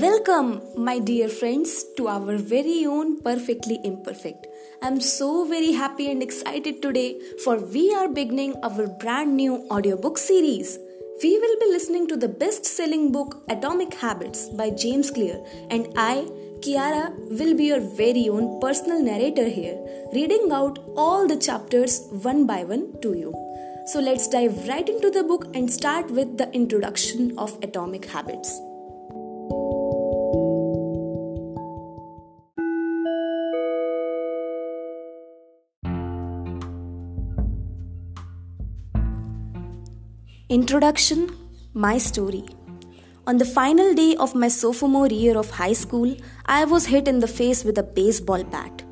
Welcome, my dear friends, to our very own Perfectly Imperfect. I'm so very happy and excited today for we are beginning our brand new audiobook series. We will be listening to the best selling book Atomic Habits by James Clear, and I, Kiara, will be your very own personal narrator here, reading out all the chapters one by one to you. So let's dive right into the book and start with the introduction of Atomic Habits. Introduction My story. On the final day of my sophomore year of high school, I was hit in the face with a baseball bat.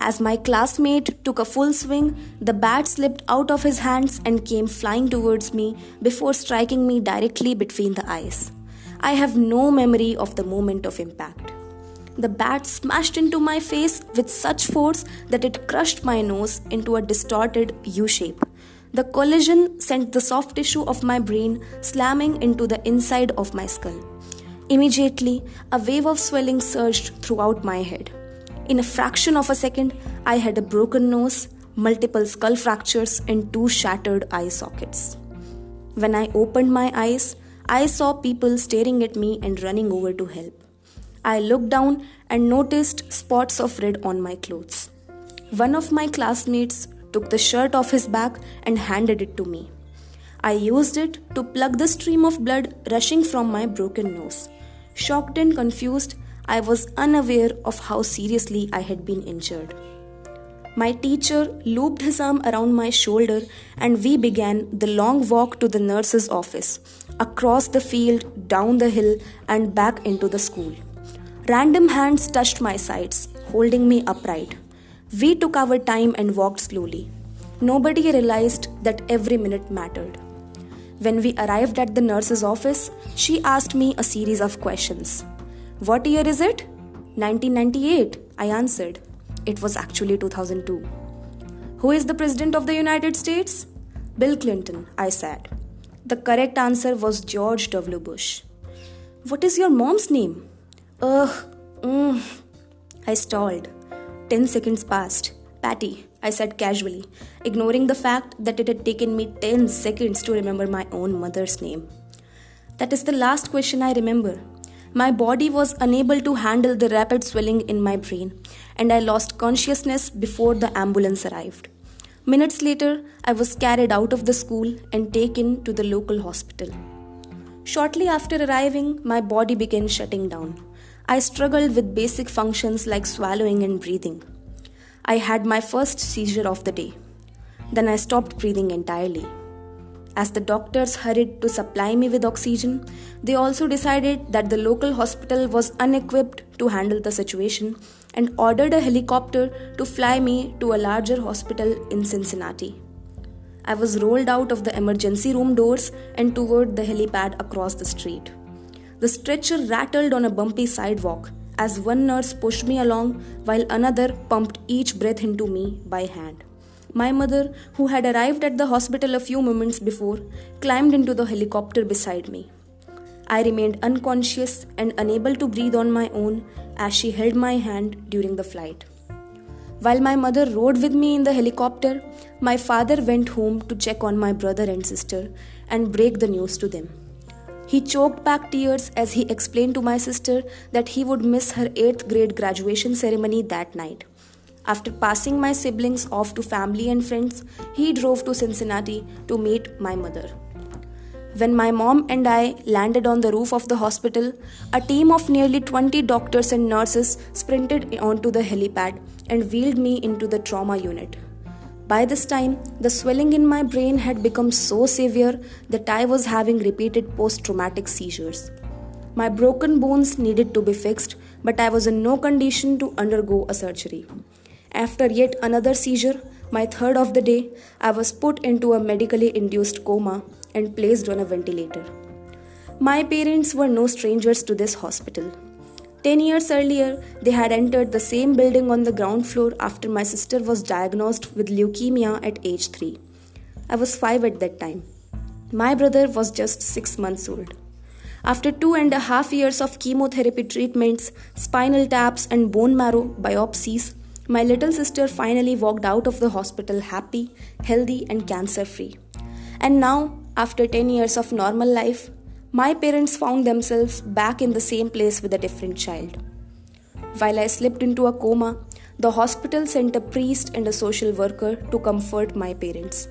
As my classmate took a full swing, the bat slipped out of his hands and came flying towards me before striking me directly between the eyes. I have no memory of the moment of impact. The bat smashed into my face with such force that it crushed my nose into a distorted U shape. The collision sent the soft tissue of my brain slamming into the inside of my skull. Immediately, a wave of swelling surged throughout my head. In a fraction of a second, I had a broken nose, multiple skull fractures, and two shattered eye sockets. When I opened my eyes, I saw people staring at me and running over to help. I looked down and noticed spots of red on my clothes. One of my classmates took the shirt off his back, and handed it to me. I used it to plug the stream of blood rushing from my broken nose. Shocked and confused, I was unaware of how seriously I had been injured. My teacher looped his arm around my shoulder, and we began the long walk to the nurse's office, across the field, down the hill, and back into the school. Random hands touched my sides, holding me upright. We took our time and walked slowly. Nobody realized that every minute mattered. When we arrived at the nurse's office, she asked me a series of questions. What year is it? 1998, I answered. It was actually 2002. Who is the President of the United States? Bill Clinton, I said. The correct answer was George W. Bush. What is your mom's name? Ugh, mm, I stalled. Ten seconds passed. Patty, I said casually, ignoring the fact that it had taken me 10 seconds to remember my own mother's name. That is the last question I remember. My body was unable to handle the rapid swelling in my brain, and I lost consciousness before the ambulance arrived. Minutes later, I was carried out of the school and taken to the local hospital. Shortly after arriving, my body began shutting down. I struggled with basic functions like swallowing and breathing. I had my first seizure of the day. Then I stopped breathing entirely. As the doctors hurried to supply me with oxygen, they also decided that the local hospital was unequipped to handle the situation and ordered a helicopter to fly me to a larger hospital in Cincinnati. I was rolled out of the emergency room doors and toward the helipad across the street. The stretcher rattled on a bumpy sidewalk as one nurse pushed me along while another pumped each breath into me by hand. My mother, who had arrived at the hospital a few moments before, climbed into the helicopter beside me. I remained unconscious and unable to breathe on my own as she held my hand during the flight. While my mother rode with me in the helicopter, my father went home to check on my brother and sister and break the news to them. He choked back tears as he explained to my sister that he would miss her 8th grade graduation ceremony that night. After passing my siblings off to family and friends, he drove to Cincinnati to meet my mother. When my mom and I landed on the roof of the hospital, a team of nearly 20 doctors and nurses sprinted onto the helipad and wheeled me into the trauma unit. By this time, the swelling in my brain had become so severe that I was having repeated post traumatic seizures. My broken bones needed to be fixed, but I was in no condition to undergo a surgery. After yet another seizure, my third of the day, I was put into a medically induced coma and placed on a ventilator. My parents were no strangers to this hospital. Ten years earlier, they had entered the same building on the ground floor after my sister was diagnosed with leukemia at age 3. I was 5 at that time. My brother was just 6 months old. After two and a half years of chemotherapy treatments, spinal taps, and bone marrow biopsies, my little sister finally walked out of the hospital happy, healthy, and cancer free. And now, after 10 years of normal life, my parents found themselves back in the same place with a different child. While I slipped into a coma, the hospital sent a priest and a social worker to comfort my parents.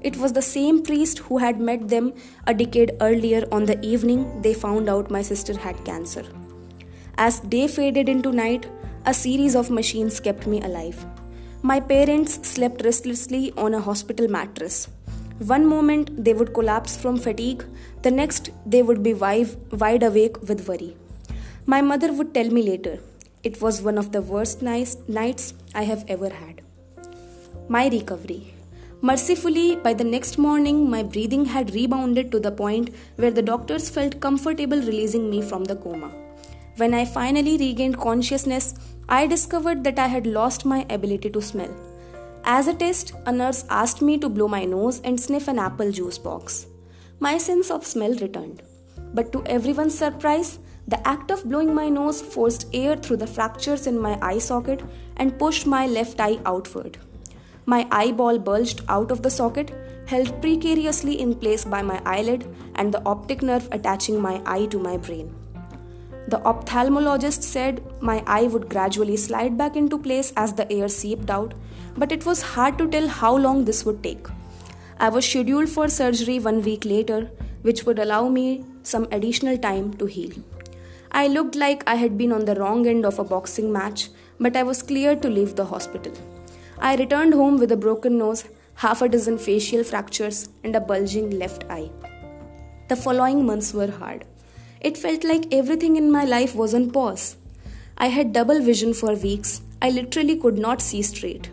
It was the same priest who had met them a decade earlier on the evening they found out my sister had cancer. As day faded into night, a series of machines kept me alive. My parents slept restlessly on a hospital mattress. One moment they would collapse from fatigue, the next they would be wide awake with worry. My mother would tell me later, it was one of the worst nights I have ever had. My recovery. Mercifully, by the next morning, my breathing had rebounded to the point where the doctors felt comfortable releasing me from the coma. When I finally regained consciousness, I discovered that I had lost my ability to smell. As a test, a nurse asked me to blow my nose and sniff an apple juice box. My sense of smell returned. But to everyone's surprise, the act of blowing my nose forced air through the fractures in my eye socket and pushed my left eye outward. My eyeball bulged out of the socket, held precariously in place by my eyelid and the optic nerve attaching my eye to my brain. The ophthalmologist said my eye would gradually slide back into place as the air seeped out, but it was hard to tell how long this would take. I was scheduled for surgery one week later, which would allow me some additional time to heal. I looked like I had been on the wrong end of a boxing match, but I was cleared to leave the hospital. I returned home with a broken nose, half a dozen facial fractures, and a bulging left eye. The following months were hard. It felt like everything in my life was on pause. I had double vision for weeks. I literally could not see straight.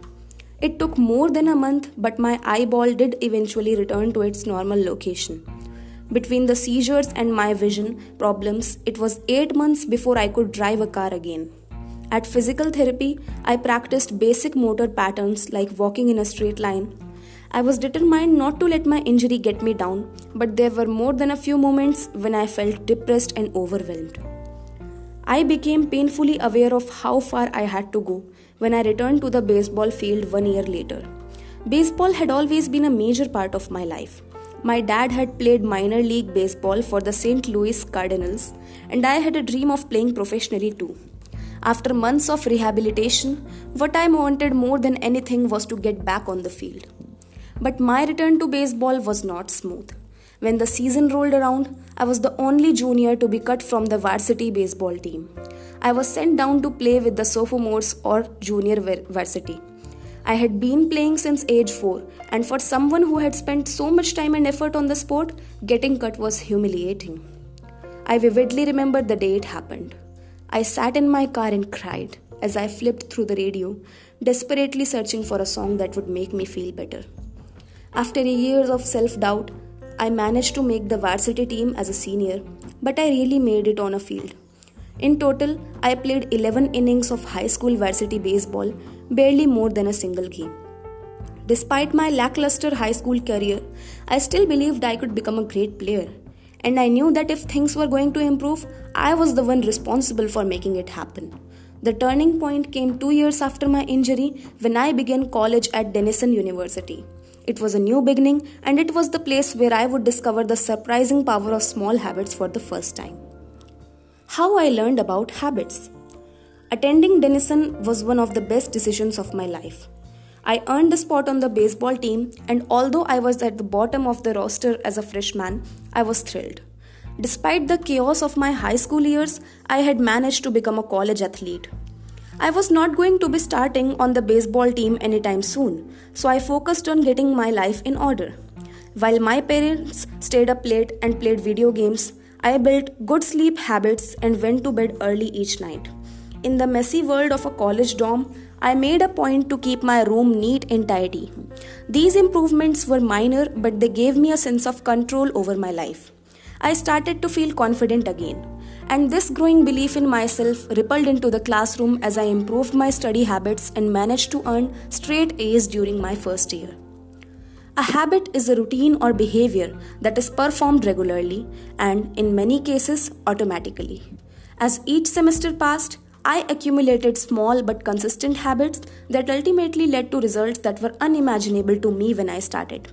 It took more than a month, but my eyeball did eventually return to its normal location. Between the seizures and my vision problems, it was 8 months before I could drive a car again. At physical therapy, I practiced basic motor patterns like walking in a straight line, I was determined not to let my injury get me down, but there were more than a few moments when I felt depressed and overwhelmed. I became painfully aware of how far I had to go when I returned to the baseball field one year later. Baseball had always been a major part of my life. My dad had played minor league baseball for the St. Louis Cardinals, and I had a dream of playing professionally too. After months of rehabilitation, what I wanted more than anything was to get back on the field. But my return to baseball was not smooth. When the season rolled around, I was the only junior to be cut from the varsity baseball team. I was sent down to play with the sophomores or junior varsity. I had been playing since age 4, and for someone who had spent so much time and effort on the sport, getting cut was humiliating. I vividly remember the day it happened. I sat in my car and cried as I flipped through the radio, desperately searching for a song that would make me feel better. After years of self doubt, I managed to make the varsity team as a senior, but I really made it on a field. In total, I played 11 innings of high school varsity baseball, barely more than a single game. Despite my lackluster high school career, I still believed I could become a great player. And I knew that if things were going to improve, I was the one responsible for making it happen. The turning point came two years after my injury when I began college at Denison University. It was a new beginning, and it was the place where I would discover the surprising power of small habits for the first time. How I learned about habits. Attending Denison was one of the best decisions of my life. I earned a spot on the baseball team, and although I was at the bottom of the roster as a freshman, I was thrilled. Despite the chaos of my high school years, I had managed to become a college athlete. I was not going to be starting on the baseball team anytime soon, so I focused on getting my life in order. While my parents stayed up late and played video games, I built good sleep habits and went to bed early each night. In the messy world of a college dorm, I made a point to keep my room neat and tidy. These improvements were minor, but they gave me a sense of control over my life. I started to feel confident again and this growing belief in myself rippled into the classroom as I improved my study habits and managed to earn straight A's during my first year. A habit is a routine or behavior that is performed regularly and, in many cases, automatically. As each semester passed, I accumulated small but consistent habits that ultimately led to results that were unimaginable to me when I started.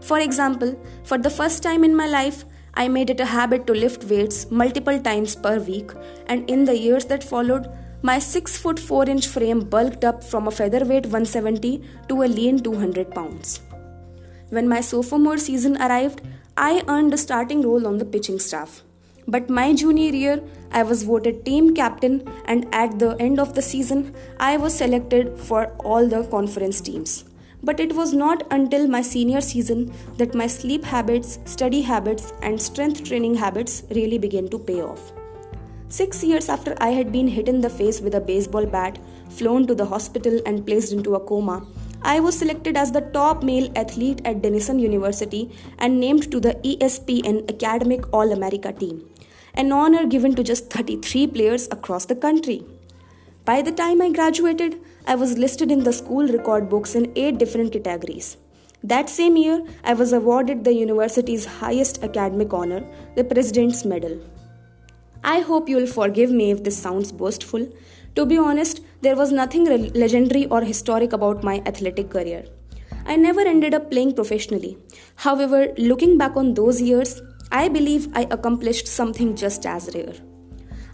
For example, for the first time in my life, I made it a habit to lift weights multiple times per week, and in the years that followed, my 6 foot 4 inch frame bulked up from a featherweight 170 to a lean 200 pounds. When my sophomore season arrived, I earned a starting role on the pitching staff. But my junior year, I was voted team captain, and at the end of the season, I was selected for all the conference teams. But it was not until my senior season that my sleep habits, study habits, and strength training habits really began to pay off. Six years after I had been hit in the face with a baseball bat, flown to the hospital, and placed into a coma, I was selected as the top male athlete at Denison University and named to the ESPN Academic All America team, an honor given to just 33 players across the country. By the time I graduated, I was listed in the school record books in eight different categories. That same year, I was awarded the university's highest academic honor, the President's Medal. I hope you'll forgive me if this sounds boastful, to be honest, there was nothing re- legendary or historic about my athletic career. I never ended up playing professionally. However, looking back on those years, I believe I accomplished something just as rare.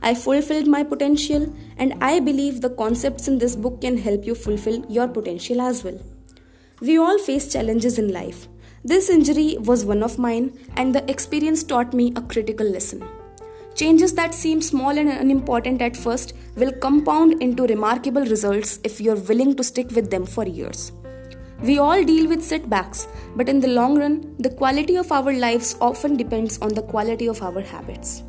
I fulfilled my potential, and I believe the concepts in this book can help you fulfill your potential as well. We all face challenges in life. This injury was one of mine, and the experience taught me a critical lesson. Changes that seem small and unimportant at first will compound into remarkable results if you're willing to stick with them for years. We all deal with setbacks, but in the long run, the quality of our lives often depends on the quality of our habits.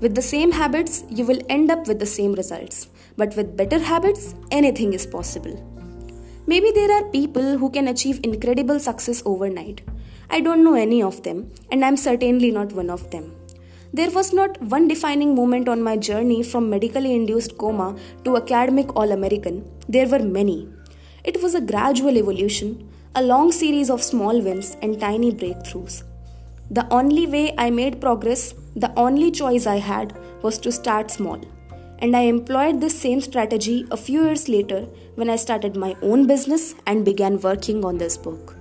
With the same habits, you will end up with the same results, but with better habits, anything is possible. Maybe there are people who can achieve incredible success overnight. I don't know any of them, and I'm certainly not one of them. There was not one defining moment on my journey from medically induced coma to academic All American. There were many. It was a gradual evolution, a long series of small wins and tiny breakthroughs. The only way I made progress, the only choice I had, was to start small. And I employed this same strategy a few years later when I started my own business and began working on this book.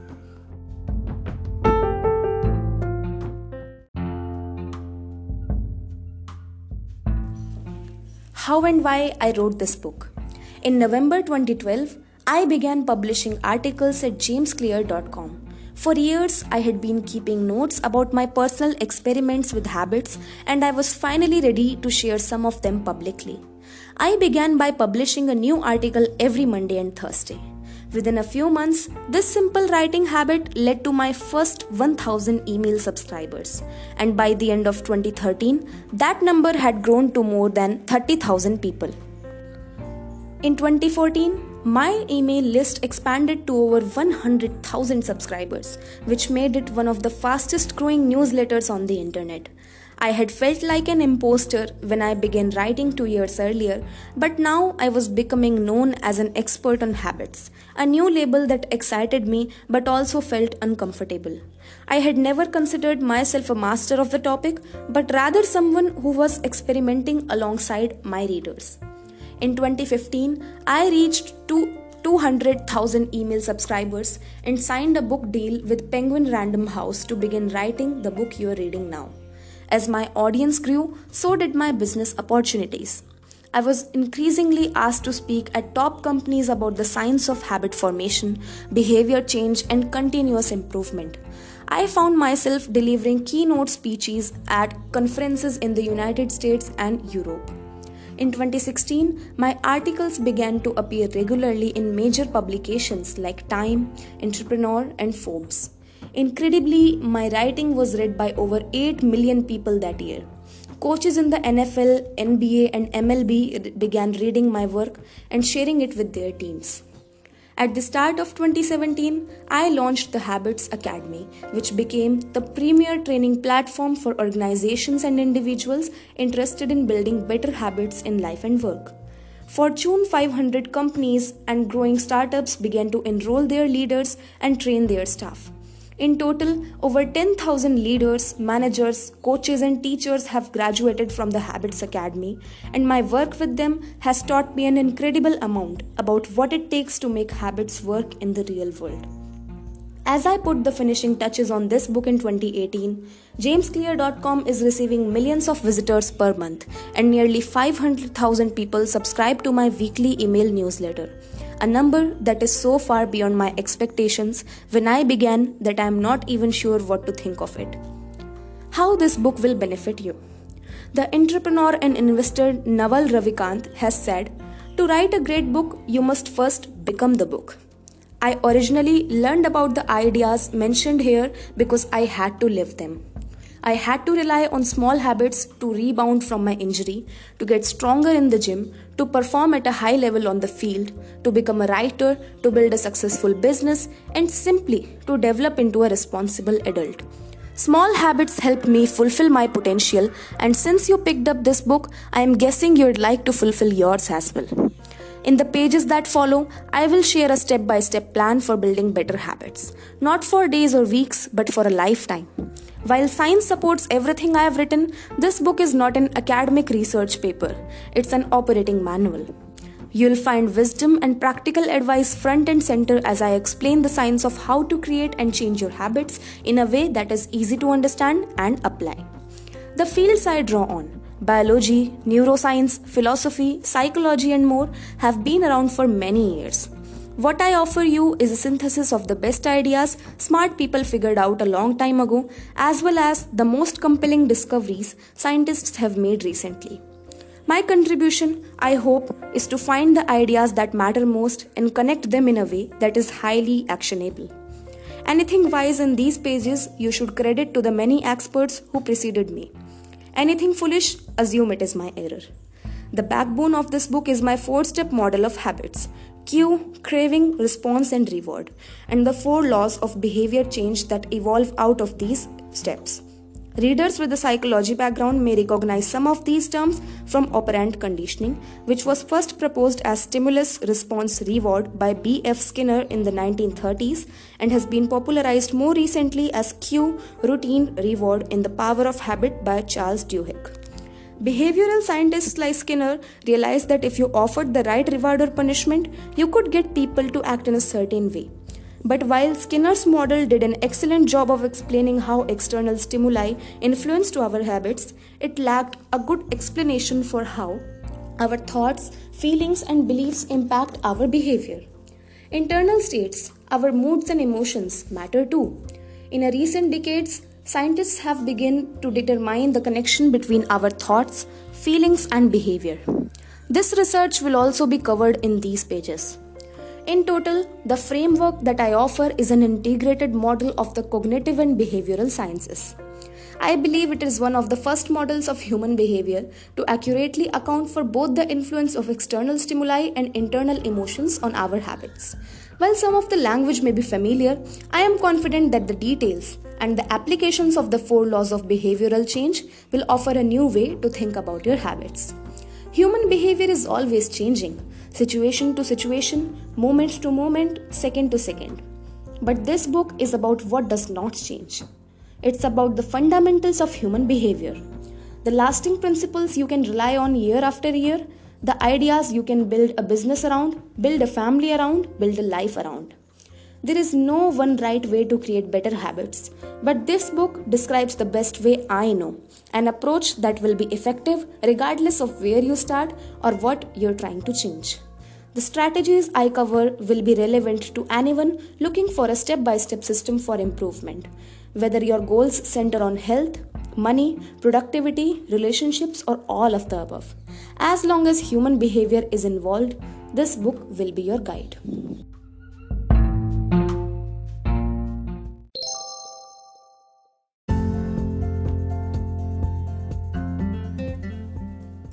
how and why I wrote this book. In November 2012, I began publishing articles at jamesclear.com. For years, I had been keeping notes about my personal experiments with habits, and I was finally ready to share some of them publicly. I began by publishing a new article every Monday and Thursday. Within a few months, this simple writing habit led to my first 1000 email subscribers. And by the end of 2013, that number had grown to more than 30,000 people. In 2014, my email list expanded to over 100,000 subscribers, which made it one of the fastest growing newsletters on the internet. I had felt like an imposter when I began writing two years earlier, but now I was becoming known as an expert on habits, a new label that excited me but also felt uncomfortable. I had never considered myself a master of the topic, but rather someone who was experimenting alongside my readers. In 2015, I reached two 200,000 email subscribers and signed a book deal with Penguin Random House to begin writing the book you are reading now. As my audience grew, so did my business opportunities. I was increasingly asked to speak at top companies about the science of habit formation, behavior change, and continuous improvement. I found myself delivering keynote speeches at conferences in the United States and Europe. In 2016, my articles began to appear regularly in major publications like Time, Entrepreneur, and Forbes. Incredibly, my writing was read by over 8 million people that year. Coaches in the NFL, NBA, and MLB began reading my work and sharing it with their teams. At the start of 2017, I launched the Habits Academy, which became the premier training platform for organizations and individuals interested in building better habits in life and work. Fortune 500 companies and growing startups began to enroll their leaders and train their staff. In total, over 10,000 leaders, managers, coaches, and teachers have graduated from the Habits Academy, and my work with them has taught me an incredible amount about what it takes to make habits work in the real world. As I put the finishing touches on this book in 2018, JamesClear.com is receiving millions of visitors per month, and nearly 500,000 people subscribe to my weekly email newsletter a number that is so far beyond my expectations when I began that I am not even sure what to think of it. How this book will benefit you. The entrepreneur and investor Naval Ravikant has said, To write a great book, you must first become the book. I originally learned about the ideas mentioned here because I had to live them. I had to rely on small habits to rebound from my injury, to get stronger in the gym, to perform at a high level on the field, to become a writer, to build a successful business, and simply to develop into a responsible adult. Small habits help me fulfill my potential, and since you picked up this book, I am guessing you'd like to fulfill yours as well. In the pages that follow, I will share a step by step plan for building better habits, not for days or weeks, but for a lifetime. While science supports everything I have written, this book is not an academic research paper, it's an operating manual. You'll find wisdom and practical advice front and center as I explain the science of how to create and change your habits in a way that is easy to understand and apply. The fields I draw on biology, neuroscience, philosophy, psychology, and more have been around for many years. What I offer you is a synthesis of the best ideas smart people figured out a long time ago, as well as the most compelling discoveries scientists have made recently. My contribution, I hope, is to find the ideas that matter most and connect them in a way that is highly actionable. Anything wise in these pages, you should credit to the many experts who preceded me. Anything foolish, assume it is my error. The backbone of this book is my four step model of habits cue, craving, response, and reward, and the four laws of behavior change that evolve out of these steps. Readers with a psychology background may recognize some of these terms from operant conditioning, which was first proposed as stimulus response reward by B.F. Skinner in the 1930s and has been popularized more recently as cue routine reward in The Power of Habit by Charles Duhigg. Behavioral scientists like Skinner realized that if you offered the right reward or punishment, you could get people to act in a certain way. But while Skinner's model did an excellent job of explaining how external stimuli influence to our habits, it lacked a good explanation for how our thoughts, feelings, and beliefs impact our behavior. Internal states, our moods and emotions matter too. In recent decades, scientists have begun to determine the connection between our thoughts, feelings, and behavior. This research will also be covered in these pages. In total, the framework that I offer is an integrated model of the cognitive and behavioral sciences. I believe it is one of the first models of human behavior to accurately account for both the influence of external stimuli and internal emotions on our habits. While some of the language may be familiar, I am confident that the details and the applications of the four laws of behavioral change will offer a new way to think about your habits. Human behavior is always changing, situation to situation, moment to moment, second to second. But this book is about what does not change. It's about the fundamentals of human behavior. The lasting principles you can rely on year after year the ideas you can build a business around, build a family around, build a life around. There is no one right way to create better habits, but this book describes the best way I know, an approach that will be effective regardless of where you start or what you're trying to change. The strategies I cover will be relevant to anyone looking for a step by step system for improvement, whether your goals center on health, money, productivity, relationships, or all of the above. As long as human behavior is involved, this book will be your guide.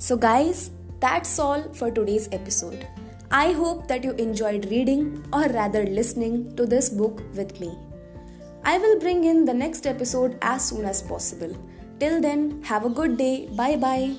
So, guys, that's all for today's episode. I hope that you enjoyed reading or rather listening to this book with me. I will bring in the next episode as soon as possible. Till then, have a good day. Bye bye.